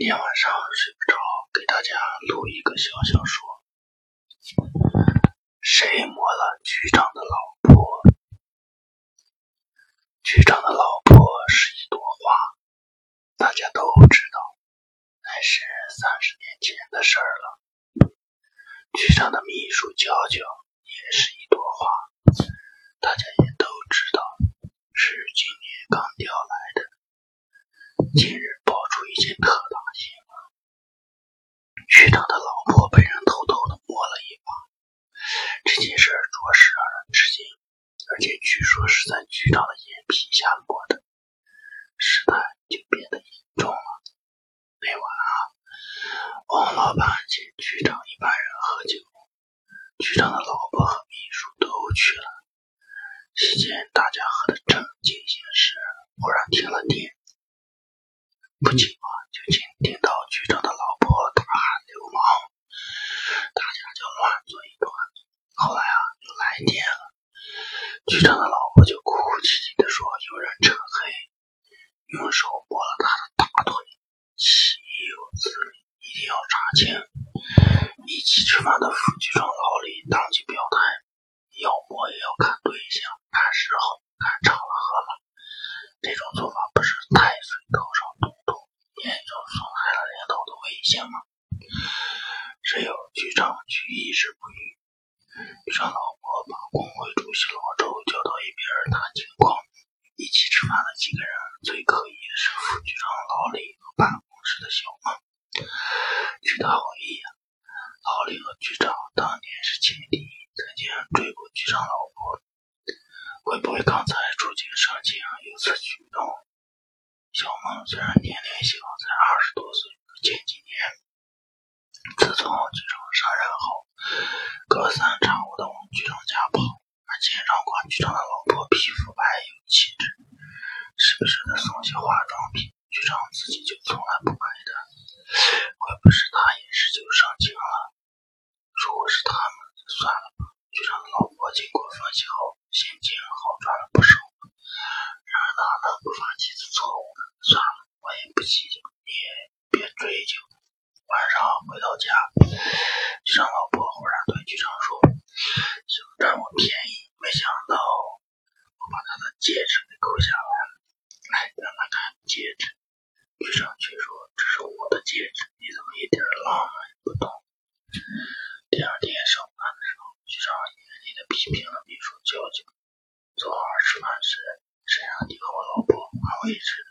今天晚上睡不着，给大家录一个小小说。谁摸了局长的老婆？局长的老婆是一朵花，大家都知道，那是三十年前的事儿了。局长的秘书娇娇也是一朵花，大家也都知道，是今年刚调来的。近日爆出一件特局长的老婆被人偷偷的摸了一把。这件事着实让人吃惊，而且据说是在局长的眼皮下摸的，事态就变得严重了。那晚啊，王老板请局长一班人喝酒，局长的老婆和秘书都去了。席间，大家喝得正尽兴时，忽然停了电。不久啊，就听听到局长的老婆大喊流氓，大家就乱作一团。后来啊，又来电了，局长的老婆就哭哭啼啼的说，有人趁黑，用手摸了他的大腿，岂有此理！一定要查清。一起吃饭的副局长老李当即表态，要摸也要看对象，看时候，看场合了。这种做法不是太岁头上动土，严重损害了领导的威信吗？只有局长却一直不语。局长老把工会主席老周叫到一边谈情况。一起吃饭的几个人，最可疑的是副局长老李和办公室的小孟。据他回忆，老李和局长当年是情敌，曾经追过局长老婆。会不会刚才触景生情，有此举动？小孟虽然年龄小，才二十多岁，可前几年自从局长上任后，隔三差，经常夸局长的老婆皮肤白有气质，时不时的送些化妆品，局长自己就从来不买的。怪不是他也是酒生情了？如果是他们，就算了吧。局长的老婆经过分析后，心情好转了不少。然而哪能不犯几次错误呢？算了，我也不计较，你也别追究。晚上回到家，局长老婆忽然对局长说：“想占我便宜，没想到我把他的戒指给扣下来了。来，让他看戒指。”局长却说：“这是我的戒指，你怎么一点浪漫也不懂？”第二天上班的时候。局长严厉的批评了秘书娇娇。昨晚吃饭时，谁让你和我老婆换位置的？